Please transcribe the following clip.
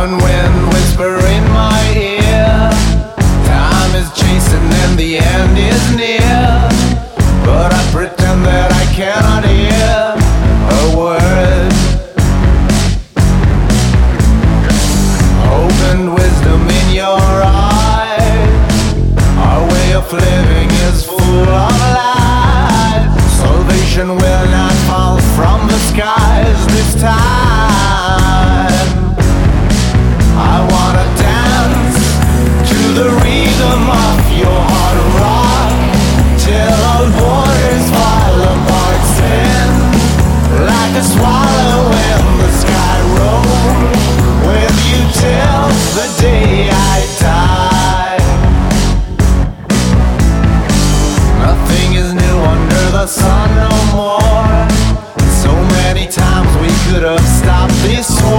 southern wind whisper in my ear. Time is chasing and the end is near. But I pretend that I cannot hear a word. Hope and wisdom in your eyes. Our way of living is full of lies. Salvation will not fall from the skies this time. Could have stopped this